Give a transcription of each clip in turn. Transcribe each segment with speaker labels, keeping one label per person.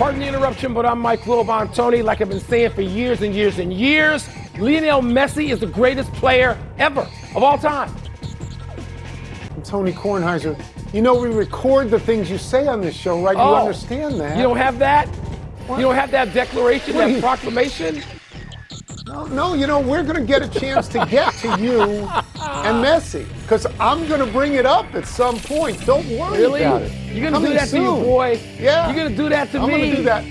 Speaker 1: Pardon the interruption, but I'm Mike Wilbon. Tony, like I've been saying for years and years and years, Lionel Messi is the greatest player ever of all time.
Speaker 2: I'm Tony Kornheiser. You know, we record the things you say on this show, right?
Speaker 1: Oh,
Speaker 2: you understand that.
Speaker 1: You don't have that? You don't have that declaration,
Speaker 2: What
Speaker 1: that proclamation?
Speaker 2: No, no, you know, we're going to get a chance to get to you and Messi because I'm going to bring it up at some point. Don't worry
Speaker 1: Really?
Speaker 2: about it.
Speaker 1: You're gonna do
Speaker 2: Coming
Speaker 1: that to you, boy.
Speaker 2: Yeah.
Speaker 1: You're gonna do that to me.
Speaker 2: I'm going to do that.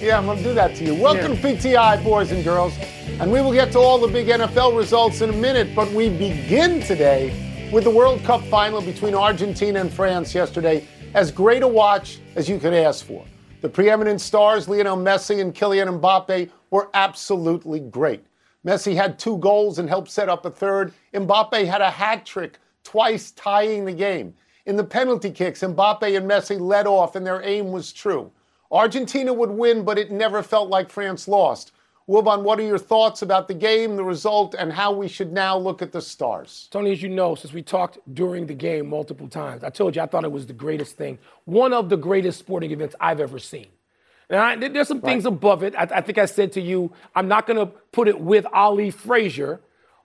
Speaker 2: Yeah, I'm going to do that to you. Welcome to PTI, boys and girls. And we will get to all the big NFL results in a minute, but we begin today with the World Cup final between Argentina and France yesterday. As great a watch as you could ask for. The preeminent stars, Lionel Messi and Kylian Mbappe, were absolutely great. Messi had two goals and helped set up a third. Mbappe had a hat trick, twice tying the game. In the penalty kicks, Mbappe and Messi led off, and their aim was true. Argentina would win, but it never felt like France lost. Wilbon, what are your thoughts about the game, the result, and how we should now look at the stars?
Speaker 1: Tony, as you know, since we talked during the game multiple times, I told you I thought it was the greatest thing, one of the greatest sporting events I've ever seen. And I, there's some things above it. I, I think I said to you, I'm not going to put it with Ali Frazier,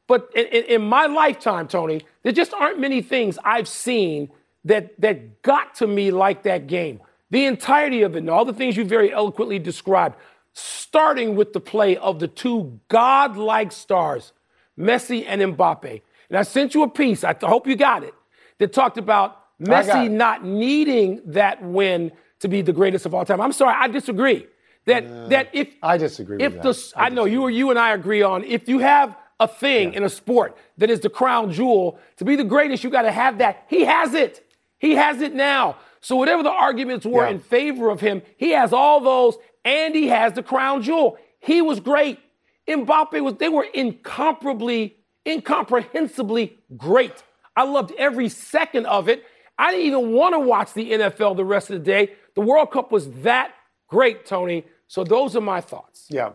Speaker 1: but in, in, in my lifetime, Tony, there just aren't many things I've seen that that got to me like that game. The entirety of it, and all the things you very eloquently described, starting with the play of the two godlike stars, Messi and Mbappe. And I sent you a piece, I hope you got it, that talked about
Speaker 2: I
Speaker 1: Messi not needing that win to be the greatest of all time. I'm sorry, I disagree. That that if
Speaker 2: I disagree with
Speaker 1: if
Speaker 2: that.
Speaker 1: the I, know you or you and I agree on if you have a thing in a sport that is the crown jewel to be the greatest, you got to have that. He has it. He has it now. So whatever the arguments were
Speaker 2: Yeah.
Speaker 1: in favor of him, he has all those, and he has the crown jewel. He was great. Mbappe was. They were incomparably, incomprehensibly great. I loved every second of it. I didn't even want to watch the NFL the rest of the day. The World Cup was that great, Tony. So those are my thoughts.
Speaker 2: Yeah.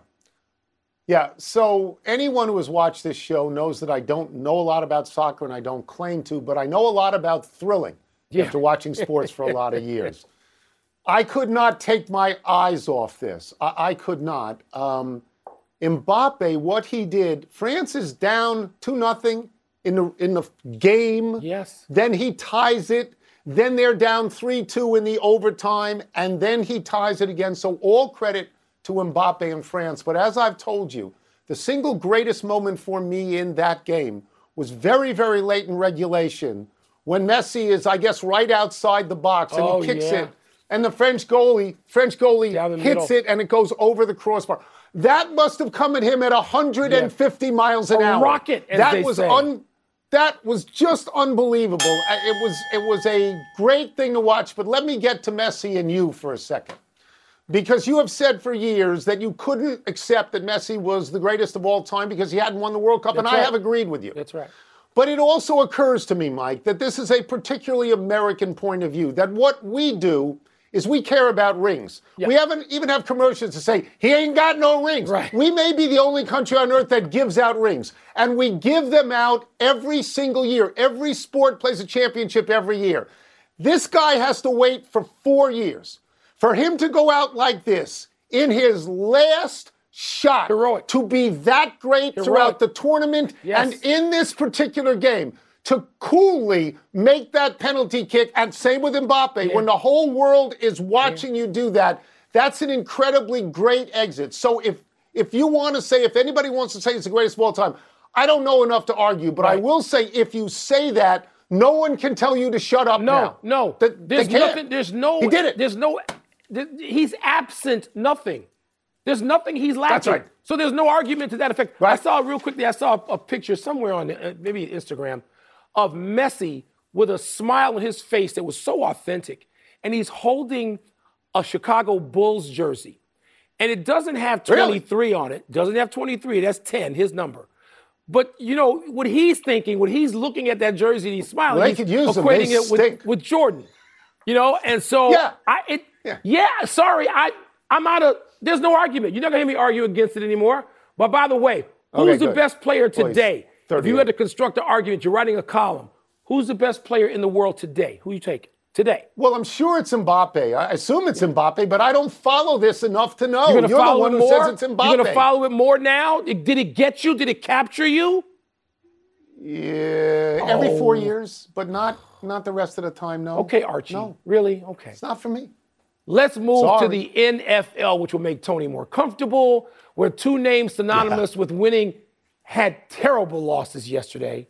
Speaker 2: Yeah. So anyone who has watched this show knows that I don't know a lot about soccer and I don't claim to, but I know a lot about thrilling
Speaker 1: Yeah.
Speaker 2: after watching sports for a lot of years. I could not take my eyes off this. I, I could not. Um, Mbappe, what he did, France is down 2 nothing in the in the game.
Speaker 1: Yes.
Speaker 2: Then he ties it. Then they're down 3 2 in the overtime. And then he ties it again. So all credit to Mbappe and France. But as I've told you, the single greatest moment for me in that game was very, very late in regulation when Messi is, I guess, right outside the box and
Speaker 1: Oh,
Speaker 2: he kicks
Speaker 1: yeah.
Speaker 2: it. And the French goalie, French goalie hits
Speaker 1: middle.
Speaker 2: it and it goes over the crossbar. That must have come at him at 150 miles an
Speaker 1: A
Speaker 2: hour.
Speaker 1: rocket, as
Speaker 2: that was
Speaker 1: say.
Speaker 2: un that was just unbelievable. Uh, It was it was a great thing to watch. But let me get to Messi and you for a second, because you have said for years that you couldn't accept that Messi was the greatest of all time because he hadn't won the World Cup, and
Speaker 1: That's
Speaker 2: I have agreed with you.
Speaker 1: That's right.
Speaker 2: But it also occurs to me, Mike, that this is a particularly American point of view. That what we do is we care about rings. We haven't even have commercials to say he ain't got no rings.
Speaker 1: Right.
Speaker 2: We may be the only country on earth that gives out rings, and we give them out every single year. Every sport plays a championship every year. This guy has to wait for four years for him to go out like this in his last shot
Speaker 1: Heroic.
Speaker 2: to be that great throughout the tournament
Speaker 1: Yes.
Speaker 2: and in this particular game to coolly make that penalty kick and same with Mbappe when the whole world is watching you do that that's an incredibly great exit so if if you want to say if anybody wants to say it's the greatest of all time I don't know enough to argue but I will say if you say that no one can tell you to shut up
Speaker 1: No,
Speaker 2: now.
Speaker 1: no.
Speaker 2: Th- they
Speaker 1: there's nothing. There's no.
Speaker 2: He did it.
Speaker 1: There's no. th- He's absent. Nothing. There's nothing he's lacking.
Speaker 2: right.
Speaker 1: So there's no argument to that effect. I saw real quickly. I saw a, a picture somewhere on uh, maybe Instagram of Messi with a smile on his face that was so authentic. and he's holding a Chicago Bulls jersey. And it doesn't have 23 really? on it. Doesn't have 23. That's 10, his number. But you know what he's thinking, what he's looking at that jersey, and he's smiling.
Speaker 2: Well,
Speaker 1: he's
Speaker 2: could use
Speaker 1: equating it with, with Jordan. You know, and so
Speaker 2: yeah,
Speaker 1: I it yeah. yeah, sorry, I I'm out of there's no argument. You're not gonna hear me argue against it anymore. But by the way, who's okay, the best player today? If you had to construct an argument, you're writing a column. Who's the best player in the world today? Who you taking? today?
Speaker 2: Well, I'm sure it's Mbappe. I assume it's Mbappe, but I don't follow this enough to know.
Speaker 1: You're, gonna
Speaker 2: You're
Speaker 1: follow
Speaker 2: the one who
Speaker 1: more?
Speaker 2: says it's Mbappe.
Speaker 1: You're going to follow it more now? Did it get you? Did it capture you?
Speaker 2: Yeah, every oh. four years, but not not the rest of the time. No.
Speaker 1: Okay, Archie. No, really? Okay.
Speaker 2: It's not for me.
Speaker 1: Let's move Sorry. to the NFL, which will make Tony more comfortable. Where two names synonymous yeah. with winning had terrible losses yesterday.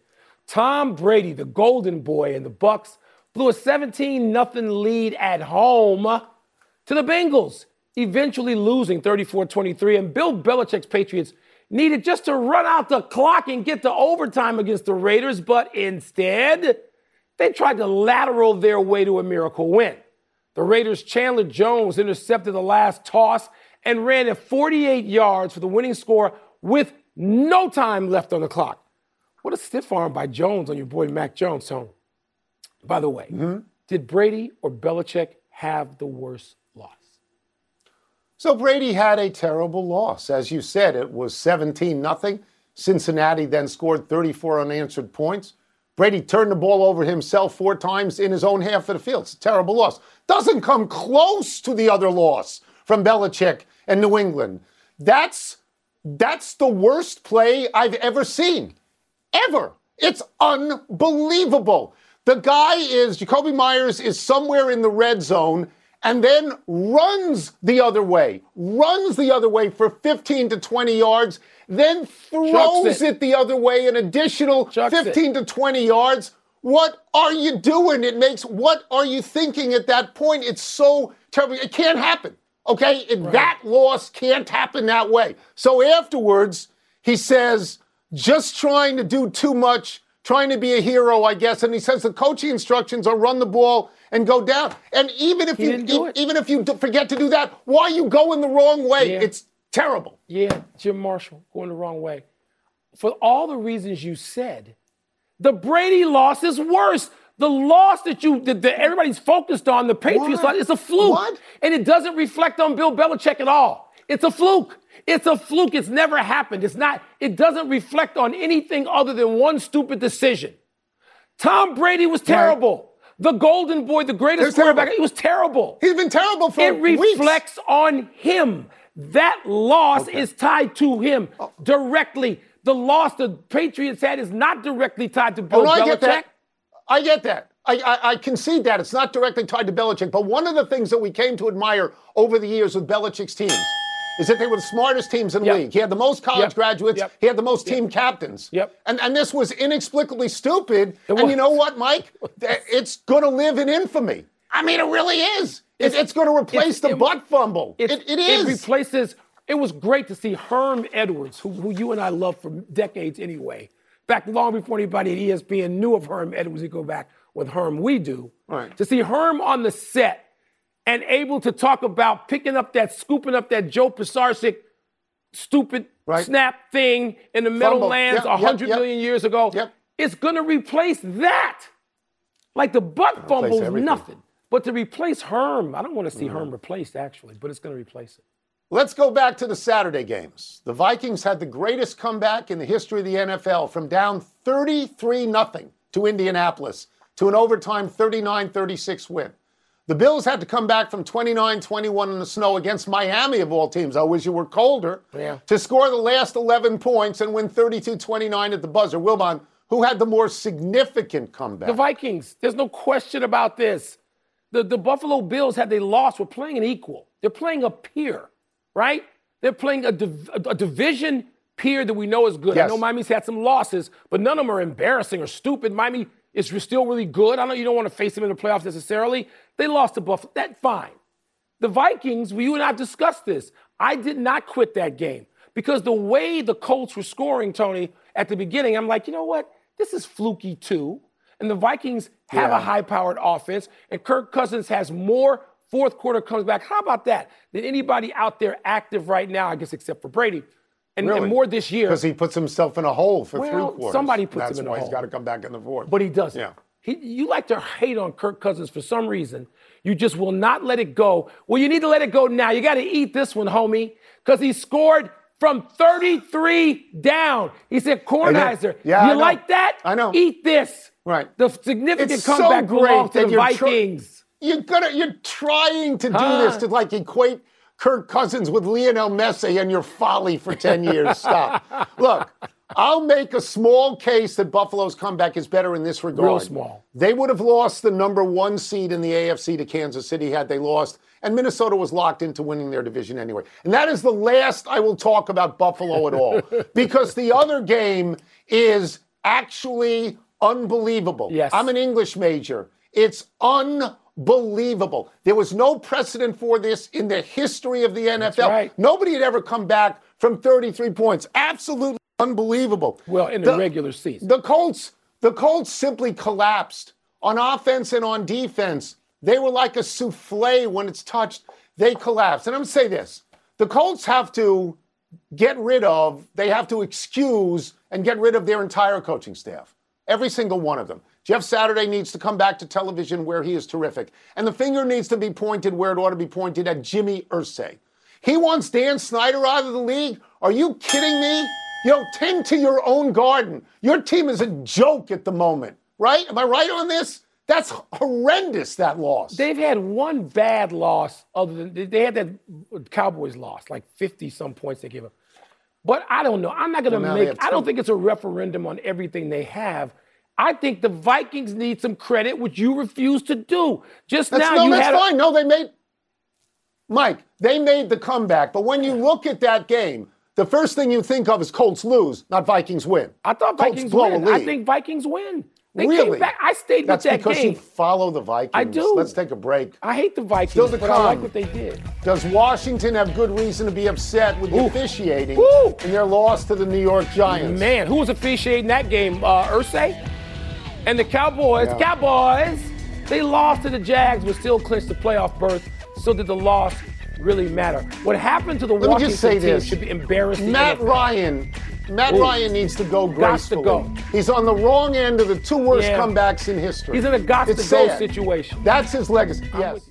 Speaker 1: Tom Brady, the golden boy, in the Bucks, blew a 17 0 lead at home to the Bengals, eventually losing 34 23. And Bill Belichick's Patriots needed just to run out the clock and get to overtime against the Raiders, but instead, they tried to lateral their way to a miracle win. The Raiders' Chandler Jones intercepted the last toss and ran at 48 yards for the winning score with no time left on the clock. What a stiff arm by Jones on your boy Mac Jones, Tone. By the way, mm-hmm. did Brady or Belichick have the worst loss?
Speaker 2: So Brady had a terrible loss. As you said, it was 17 nothing. Cincinnati then scored 34 unanswered points. Brady turned the ball over himself four times in his own half of the field. It's a terrible loss. Doesn't come close to the other loss from Belichick and New England. That's that's the worst play I've ever seen. Ever. It's unbelievable. The guy is, Jakobi Meyers is somewhere in the red zone and then runs the other way, runs the other way for 15 to 20 yards, then throws it. it. the other way an additional Chucks 15 it. to 20 yards. What are you doing? It makes, what are you thinking at that point? It's so terrible. It can't happen. Okay? Right. That loss can't happen that way. So afterwards, he says, just trying to do too much trying to be a hero, I guess. And he says the coaching instructions are run the ball and go down. And even if
Speaker 1: he
Speaker 2: you e- even if you forget to do that, why are you going the wrong way? Yeah. It's terrible.
Speaker 1: Yeah, Jim Marshall going the wrong way. For all the reasons you said, the Brady loss is worse. The loss that you that, that everybody's focused on, the Patriots what? loss, it's a fluke.
Speaker 2: What?
Speaker 1: And it doesn't reflect on Bill Belichick at all. It's a fluke. It's a fluke. It's never happened. It's not, it doesn't reflect on anything other than one stupid decision. Tom Brady was terrible. Right. The golden boy, the greatest quarterback, he was terrible.
Speaker 2: He's been terrible for weeks.
Speaker 1: It reflects
Speaker 2: weeks.
Speaker 1: on him. That loss okay. is tied to him oh. directly. The loss the Patriots had is not directly tied to Bill oh, no, Belichick. I
Speaker 2: get that. I. I, I, concede that. It's not directly tied to Belichick. But one of the things that we came to admire over the years with Belichick's teams is that they were the smartest teams in the yep. league. He had the most college yep. graduates. Yep. He had the most team captains.
Speaker 1: Yep.
Speaker 2: And and this was inexplicably stupid. And you know what, Mike? It's going to live in infamy. I mean, it really is. It's, it's going to replace the it, butt fumble. It, it is.
Speaker 1: It replaces. It was great to see Herm Edwards, who, who you and I love for decades anyway. Back long before anybody at ESPN knew of Herm Edwards, we go back with Herm. We do.
Speaker 2: Right.
Speaker 1: To see Herm on the set and able to talk about picking up that, scooping up that Joe Pisarcik stupid right. snap thing in the Meadowlands a yep, hundred yep, million years ago. It's going to replace that. Like the butt fumble's nothing. But to replace Herm, I don't want to see mm-hmm. Herm replaced actually, but it's going to replace it.
Speaker 2: Let's go back to the Saturday games. The Vikings had the greatest comeback in the history of the NFL from down 33 0 to Indianapolis to an overtime 39 36 win. The Bills had to come back from 29 21 in the snow against Miami, of all teams. I wish you were colder.
Speaker 1: Yeah.
Speaker 2: To score the last 11 points and win 32 29 at the buzzer. Wilbon, who had the more significant comeback?
Speaker 1: The Vikings. There's no question about this. The, the Buffalo Bills, had they lost, were playing an equal. They're playing a peer, right? They're playing a, div- a division peer that we know is good.
Speaker 2: Yes.
Speaker 1: I know Miami's had some losses, but none of them are embarrassing or stupid. Miami is still really good. I know you don't want to face them in the playoffs necessarily. They lost to Buffalo. That's fine. The Vikings, we, you and I discussed this. I did not quit that game because the way the Colts were scoring, Tony, at the beginning, I'm like, you know what? This is fluky too. And the Vikings have
Speaker 2: Yeah.
Speaker 1: a high powered offense, and Kirk Cousins has more fourth quarter comes back. How about that? Than anybody out there active right now, I guess, except for Brady. And, and more this year.
Speaker 2: Because he puts himself in a hole for
Speaker 1: Well,
Speaker 2: three quarters.
Speaker 1: somebody puts
Speaker 2: That's
Speaker 1: him in a
Speaker 2: why he's got to come back in the fourth.
Speaker 1: but he doesn't.
Speaker 2: Yeah.
Speaker 1: He, you like to hate on Kirk Cousins for some reason. You just will not let it go. Well, you need to let it go now. You got to eat this one, homie, because he scored from 33 down. He said, Kornheiser,
Speaker 2: Yeah, I
Speaker 1: you like that?
Speaker 2: I know.
Speaker 1: Eat this.
Speaker 2: Right.
Speaker 1: The significant
Speaker 2: It's so
Speaker 1: comeback
Speaker 2: great
Speaker 1: belongs to
Speaker 2: that
Speaker 1: the
Speaker 2: you're tr- You're gonna you're trying to do
Speaker 1: Huh?
Speaker 2: this to like equate Kirk Cousins with Lionel Messi and your folly for 10 years. Stop. Look, I'll make a small case that Buffalo's comeback is better in this regard.
Speaker 1: Real small.
Speaker 2: They would have lost the number one seed in the AFC to Kansas City had they lost, and Minnesota was locked into winning their division anyway. And that is the last I will talk about Buffalo at all. because the other game is actually unbelievable.
Speaker 1: Yes.
Speaker 2: I'm an English major. It's unbelievable. There was no precedent for this in the history of the NFL.
Speaker 1: right.
Speaker 2: Nobody had ever come back from 33 points. Absolutely unbelievable.
Speaker 1: Well, in the, regular season.
Speaker 2: The Colts, the Colts simply collapsed on offense and on defense. They were like a souffle when it's touched. They collapsed. And I'm gonna say this: the Colts have to get rid of, they have to excuse and get rid of their entire coaching staff. Every single one of them. Jeff Saturday needs to come back to television where he is terrific. And the finger needs to be pointed where it ought to be pointed at Jimmy Irsay. He wants Dan Snyder out of the league? Are you kidding me? You know, tend to your own garden. Your team is a joke at the moment, right? Am I right on this? That's horrendous, that loss.
Speaker 1: They've had one bad loss other than they had that Cowboys loss, like 50 some points they gave up. But I don't know. I'm not going to
Speaker 2: Well,
Speaker 1: make, I don't think it's a referendum on everything they have. I think the Vikings need some credit, which you refuse to do. Just
Speaker 2: That's,
Speaker 1: now,
Speaker 2: no,
Speaker 1: you
Speaker 2: that's
Speaker 1: had a-
Speaker 2: No, they made, Mike, they made the comeback. But when you look at that game, the first thing you think of is Colts lose, not Vikings win.
Speaker 1: I thought
Speaker 2: Colts
Speaker 1: Vikings
Speaker 2: blow a
Speaker 1: win. I think Vikings win. They
Speaker 2: really?
Speaker 1: came back. I stayed
Speaker 2: That's
Speaker 1: with that game.
Speaker 2: because
Speaker 1: game.
Speaker 2: you follow the Vikings.
Speaker 1: I do.
Speaker 2: Let's take a break.
Speaker 1: I hate the Vikings,
Speaker 2: Still to
Speaker 1: but I like what they did.
Speaker 2: Does Washington have good reason to be upset with the
Speaker 1: Ooh.
Speaker 2: officiating
Speaker 1: Ooh.
Speaker 2: in their loss to the New York Giants?
Speaker 1: Man, who was officiating that game? Uh, Irsay? And the Cowboys,
Speaker 2: Yeah.
Speaker 1: Cowboys, they lost to the Jags, but still clinched the playoff berth. So did the loss really matter? What happened to the
Speaker 2: Let me
Speaker 1: Washington
Speaker 2: just say
Speaker 1: team
Speaker 2: this.
Speaker 1: should be embarrassed.
Speaker 2: Matt Ryan. Matt
Speaker 1: Ooh.
Speaker 2: Ryan needs to go
Speaker 1: Got to go.
Speaker 2: He's on the wrong end of the two worst
Speaker 1: Yeah.
Speaker 2: comebacks in history.
Speaker 1: He's in a got
Speaker 2: It's
Speaker 1: to go
Speaker 2: sad.
Speaker 1: situation.
Speaker 2: That's his legacy. yes.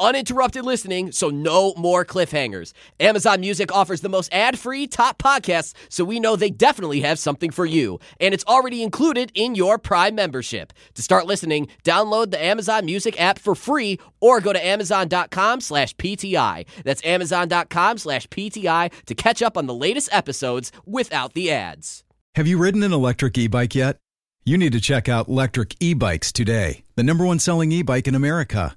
Speaker 3: Uninterrupted listening, so no more cliffhangers. Amazon Music offers the most ad free top podcasts, so we know they definitely have something for you. And it's already included in your Prime membership. To start listening, download the Amazon Music app for free or go to amazon.com slash PTI. That's amazon.com slash PTI to catch up on the latest episodes without the ads.
Speaker 4: Have you ridden an electric e bike yet? You need to check out Lectric E Bikes today, the number one selling e bike in America.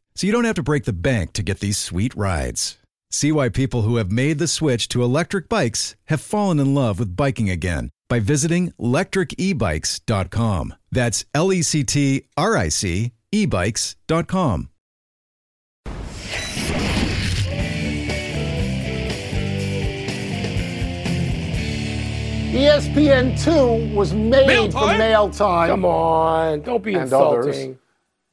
Speaker 4: so you don't have to break the bank to get these sweet rides. See why people who have made the switch to electric bikes have fallen in love with biking again by visiting lectricebikes.com. That's L E C T R I C ebikes.com.
Speaker 2: E ESPN 2 was made for mail time.
Speaker 1: Come on, don't be
Speaker 2: And
Speaker 1: insulting.
Speaker 2: others.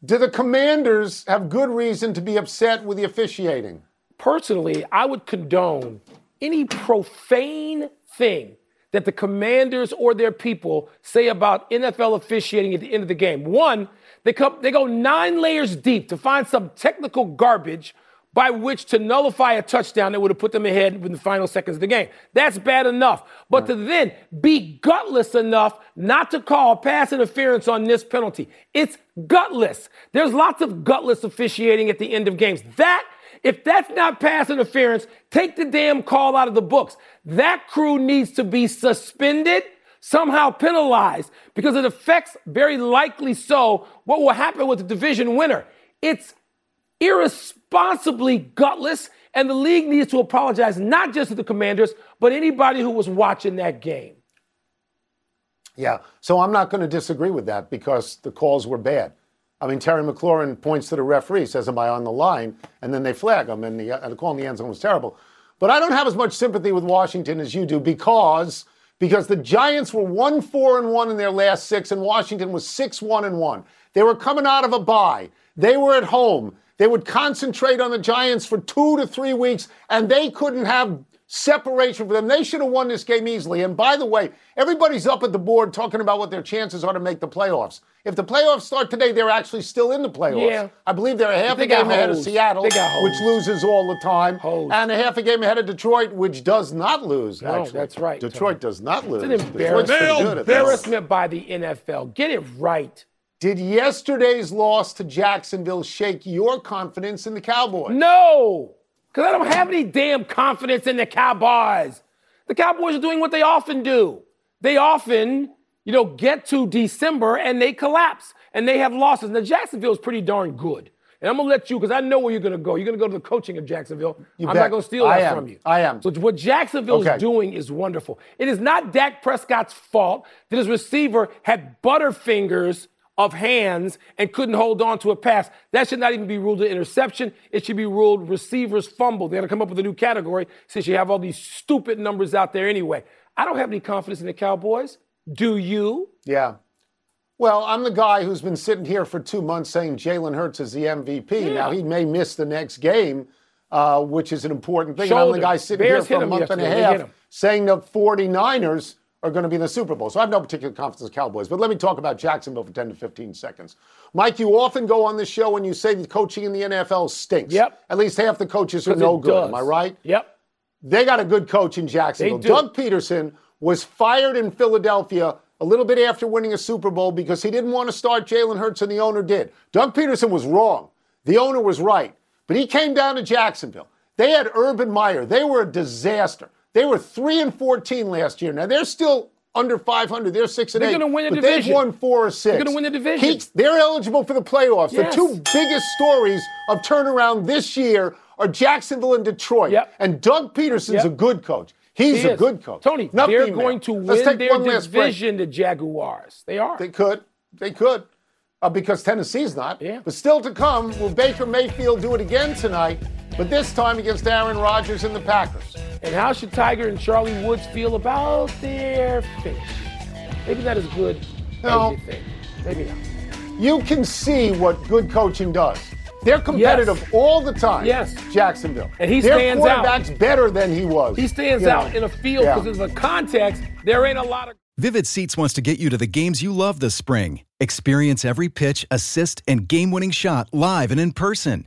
Speaker 2: Do the commanders have good reason to be upset with the officiating?
Speaker 1: personally, I would condone any profane thing that the commanders or their people say about NFL officiating at the end of the game. One, they come, they go nine layers deep to find some technical garbage, by which to nullify a touchdown that would have put them ahead in the final seconds of the game. That's bad enough. But to then be gutless enough not to call pass interference on this penalty, it's gutless. There's lots of gutless officiating at the end of games. That if that's not pass interference, take the damn call out of the books. That crew needs to be suspended, somehow penalized, because it affects very likely so what will happen with the division winner. It's irresponsibly gutless, and the league needs to apologize not just to the commanders, but anybody who was watching that game.
Speaker 2: Yeah, so I'm not going to disagree with that because the calls were bad. I mean, Terry McLaurin points to the referee, says, Am I on the line? And then they flag him, and the, the call in the end zone was terrible. But I don't have as much sympathy with Washington as you do because because the Giants were 1 4 and 1 in their last six, and Washington was 6 1 and 1. They were coming out of a bye. They were at home. They would concentrate on the Giants for two to three weeks, and they couldn't have separation for them. They should have won this game easily. And by the way, everybody's up at the board talking about what their chances are to make the playoffs. If the playoffs start today, they're actually still in the playoffs.
Speaker 1: Yeah.
Speaker 2: I believe they're a half
Speaker 1: They
Speaker 2: a game ahead of. Seattle, which loses all the time,
Speaker 1: Hosed.
Speaker 2: and a half a game ahead of Detroit, which does not lose.
Speaker 1: No,
Speaker 2: actually.
Speaker 1: that's right,
Speaker 2: Detroit does not lose.
Speaker 1: It's an embarrassment, embarrassment by the NFL. Get it right.
Speaker 2: Did yesterday's loss to Jacksonville shake your confidence in the Cowboys?
Speaker 1: No, because I don't have any damn confidence in the Cowboys. The Cowboys are doing what they often do. They often, you know, get to December and they collapse and they have losses. Now, Jacksonville is pretty darn good. And I'm going to let you, because I know where you're going to go. You're going to go to the coaching of Jacksonville.
Speaker 2: You
Speaker 1: I'm
Speaker 2: bet.
Speaker 1: not going to steal that from you.
Speaker 2: I am.
Speaker 1: So, what Jacksonville
Speaker 2: Okay.
Speaker 1: is doing is wonderful. It is not Dak Prescott's fault that his receiver had butterfingers of hands and couldn't hold on to a pass. That should not even be ruled an interception. It should be ruled receiver's fumble. They're going to come up with a new category since you have all these stupid numbers out there anyway. I don't have any confidence in the Cowboys. Do you?
Speaker 2: Yeah. Well, I'm the guy who's been sitting here for two months saying Jalen Hurts is the MVP. Now, he may miss the next game, uh, which is an important thing. And I'm the guy sitting
Speaker 1: Bears
Speaker 2: here for a month and a.
Speaker 1: They
Speaker 2: half saying the 49ers are going to be in the Super Bowl. So I have no particular confidence in the Cowboys. But let me talk about Jacksonville for 10 to 15 seconds. Mike, you often go on this show and you say the coaching in the NFL stinks.
Speaker 1: Yep.
Speaker 2: At least half the coaches are no good.
Speaker 1: does.
Speaker 2: Am I right?
Speaker 1: Yep.
Speaker 2: They got a good coach in Jacksonville. Doug Pederson was fired in Philadelphia a little bit after winning a Super Bowl because he didn't want to start Jalen Hurts, and the owner did. Doug Pederson was wrong. The owner was right. But he came down to Jacksonville. They had Urban Meyer. They were a disaster. They were 3 and 14 last year. Now they're still under 500. They're 6 and
Speaker 1: They're
Speaker 2: 8.
Speaker 1: gonna win the
Speaker 2: but
Speaker 1: division.
Speaker 2: They've won 4 or 6.
Speaker 1: They're gonna win the division.
Speaker 2: He- they're eligible for the playoffs.
Speaker 1: Yes.
Speaker 2: The two biggest stories of turnaround this year are Jacksonville and Detroit.
Speaker 1: Yep.
Speaker 2: And Doug Pederson's
Speaker 1: Yep.
Speaker 2: a good coach. He's
Speaker 1: He
Speaker 2: a good coach.
Speaker 1: Tony,
Speaker 2: Not
Speaker 1: they're going to
Speaker 2: Let's
Speaker 1: win
Speaker 2: take
Speaker 1: their
Speaker 2: one
Speaker 1: division, the Jaguars. They are.
Speaker 2: They could. They could. Uh, because Tennessee's not.
Speaker 1: Yeah.
Speaker 2: But still to come, will Baker Mayfield do it again tonight? But this time against Aaron Rodgers and the Packers.
Speaker 1: And how should Tiger and Charlie Woods feel about their finish? Maybe not as good
Speaker 2: No.
Speaker 1: as you think. Maybe not.
Speaker 2: You can see what good coaching does. They're competitive all the time.
Speaker 1: Yes.
Speaker 2: Jacksonville.
Speaker 1: And he
Speaker 2: Their
Speaker 1: stands out.
Speaker 2: quarterback's better than he was.
Speaker 1: He stands
Speaker 2: you
Speaker 1: out
Speaker 2: know.
Speaker 1: in a field
Speaker 2: Yeah.
Speaker 1: because of the context. There ain't a lot of.
Speaker 4: Vivid Seats wants to get you to the games you love this spring. Experience every pitch, assist, and game winning shot live and in person.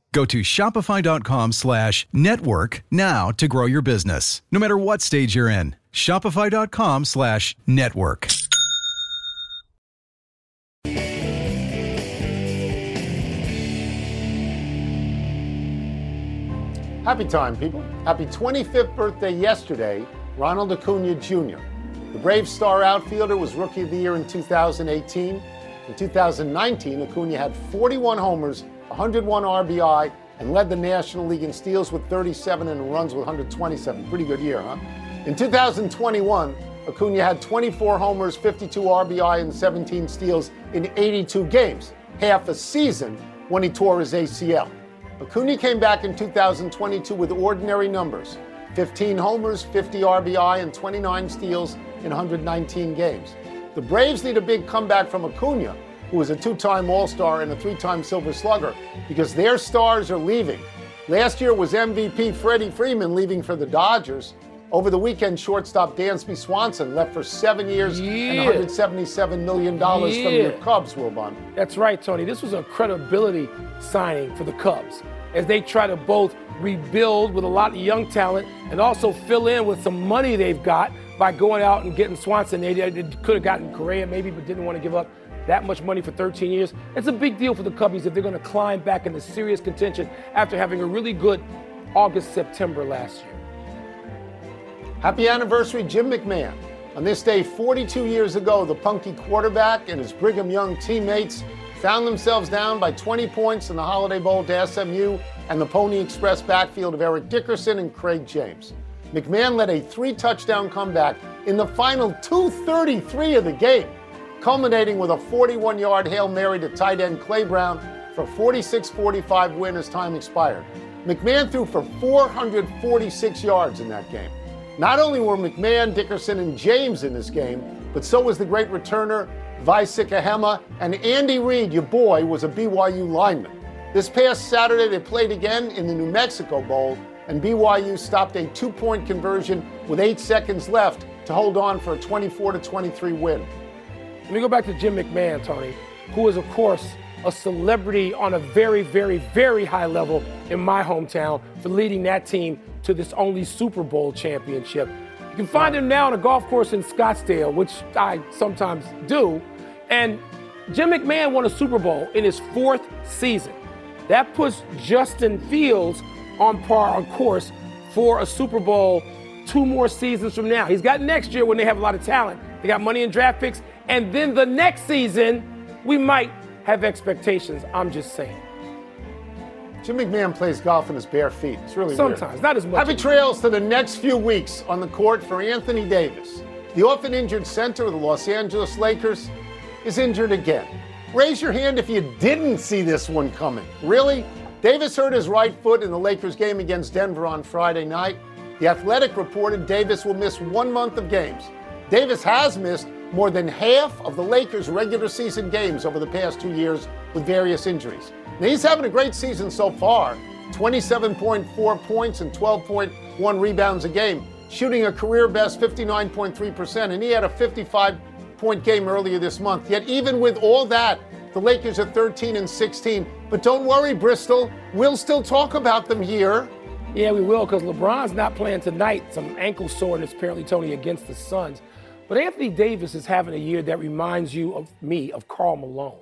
Speaker 4: Go to shopify.com slash network now to grow your business, no matter what stage you're in. Shopify.com slash network.
Speaker 2: Happy time, people. Happy 25th birthday yesterday Ronald Acuna Jr. The Brave star outfielder was Rookie of the Year in 2018. In 2019, Acuna had 41 homers, 101 RBI, and led the National League in steals with 37 and runs with 127. Pretty good year, huh? In 2021, Acuna had 24 homers, 52 RBI, and 17 steals in 82 games, half a season when he tore his ACL. Acuna came back in 2022 with ordinary numbers 15 homers, 50 RBI, and 29 steals in 119 games. The Braves need a big comeback from Acuna, who is a two time All Star and a three time Silver Slugger, because their stars are leaving. Last year was MVP Freddie Freeman leaving for the Dodgers. Over the weekend, shortstop Dansby Swanson left for seven years
Speaker 1: Yeah.
Speaker 2: and $177 million from
Speaker 1: Yeah.
Speaker 2: your Cubs, Wilbon.
Speaker 1: That's right, Tony. This was a credibility signing for the Cubs as they try to both rebuild with a lot of young talent and also fill in with some money they've got by going out and getting Swanson. They, they could have gotten Correa maybe, but didn't want to give up that much money for 13 years. It's a big deal for the Cubbies if they're going to climb back into serious contention after having a really good August, September last year.
Speaker 2: Happy anniversary, Jim McMahon. On this day, 42 years ago, the punky quarterback and his Brigham Young teammates found themselves down by 20 points in the Holiday Bowl to SMU and the Pony Express backfield of Eric Dickerson and Craig James. McMahon led a three touchdown comeback in the final 233 of the game, culminating with a 41 yard Hail Mary to tight end Clay Brown for 46 45 win as time expired. McMahon threw for 446 yards in that game. Not only were McMahon, Dickerson, and James in this game, but so was the great returner Vai Sikahema, and Andy Reid, your boy, was a BYU lineman. This past Saturday, they played again in the New Mexico Bowl, and BYU stopped a two point conversion with eight seconds left to hold on for a 24 23 win.
Speaker 1: Let me go back to Jim McMahon, Tony, who is, of course, a celebrity on a very, very, very high level in my hometown for leading that team to this only Super Bowl championship. You can find him now on a golf course in Scottsdale, which I sometimes do. And Jim McMahon won a Super Bowl in his fourth season. That puts Justin Fields on par, on course for a Super Bowl two more seasons from now. He's got next year when they have a lot of talent. They got money in draft picks. And then the next season, we might have expectations. I'm just saying.
Speaker 2: Jim McMahon plays golf in his bare feet. It's really weird.
Speaker 1: Sometimes, not as much.
Speaker 2: Happy trails to the next few weeks on the court for Anthony Davis. The often injured center of the Los Angeles Lakers is injured again. Raise your hand if you didn't see this one coming. Really? Davis hurt his right foot in the Lakers game against Denver on Friday night. The Athletic reported Davis will miss one month of games. Davis has missed more than half of the Lakers' regular season games over the past two years with various injuries. Now, he's having a great season so far 27.4 points and 12.1 rebounds a game, shooting a career best 59.3%, and he had a 55 point game earlier this month. Yet, even with all that, the Lakers are 13 and 16. But don't worry, Bristol, we'll still talk about them here.
Speaker 1: Yeah, we will, because LeBron's not playing tonight. Some ankle soreness, apparently, Tony, against the Suns. But Anthony Davis is having a year that reminds you of me, of Karl Malone.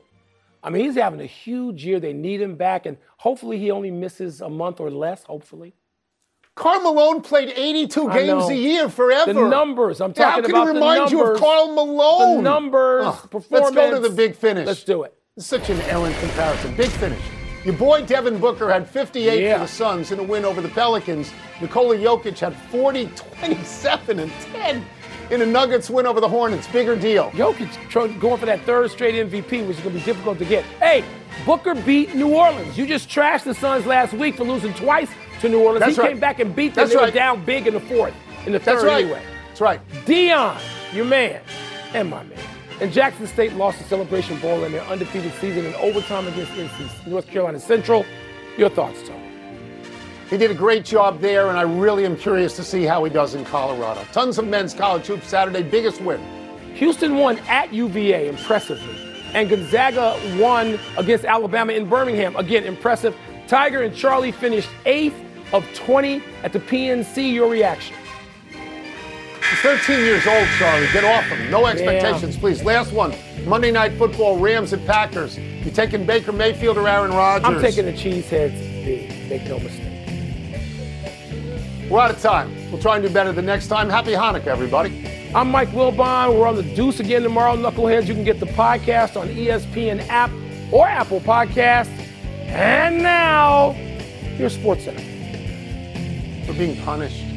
Speaker 1: I mean, he's having a huge year. They need him back, and hopefully he only misses a month or less, hopefully.
Speaker 2: Karl Malone played 82 games a year forever.
Speaker 1: The numbers. I'm talking
Speaker 2: How can
Speaker 1: about
Speaker 2: he remind you of. Karl Malone?
Speaker 1: The numbers,
Speaker 2: Ugh.
Speaker 1: performance.
Speaker 2: Let's go to the big finish.
Speaker 1: Let's do it.
Speaker 2: It's such an Ellen comparison. Big finish. Your boy Devin Booker had 58
Speaker 1: Yeah.
Speaker 2: for the Suns in a win over the Pelicans. Nikola Jokic had 40, 27, and 10 in a Nuggets win over the Hornets. Bigger deal.
Speaker 1: Jokic going for that third straight MVP, which is going to be difficult to get. Hey, Booker beat New Orleans. You just trashed the Suns last week for losing twice to New Orleans.
Speaker 2: That's
Speaker 1: he
Speaker 2: right.
Speaker 1: came back and beat them.
Speaker 2: That's
Speaker 1: they were down big in the fourth, in the third
Speaker 2: That's right.
Speaker 1: anyway.
Speaker 2: That's right.
Speaker 1: Deion, your man, and my man. And Jackson State lost the Celebration Bowl in their undefeated season in overtime against NC North Carolina Central. Your thoughts, Tony?
Speaker 2: He did a great job there, and I really am curious to see how he does in Colorado. Tons of men's college hoops Saturday, biggest win.
Speaker 1: Houston won at UVA impressively. And Gonzaga won against Alabama in Birmingham. Again, impressive. Tiger and Charlie finished eighth of 20 at the PNC. Your reaction?
Speaker 2: He's 13 years old, Charlie. Get off him. No expectations, please. Last one. Monday Night Football, Rams and Packers. You taking Baker Mayfield or Aaron Rodgers?
Speaker 1: I'm taking the Cheeseheads. Make no mistake.
Speaker 2: We're out of time. We'll try and do better the next time. Happy Hanukkah, everybody.
Speaker 1: I'm Mike Wilbon. We're on the Deuce again tomorrow, Knuckleheads. You can get the podcast on ESPN app or Apple Podcasts. And now, here's SportsCenter.
Speaker 2: We're being punished.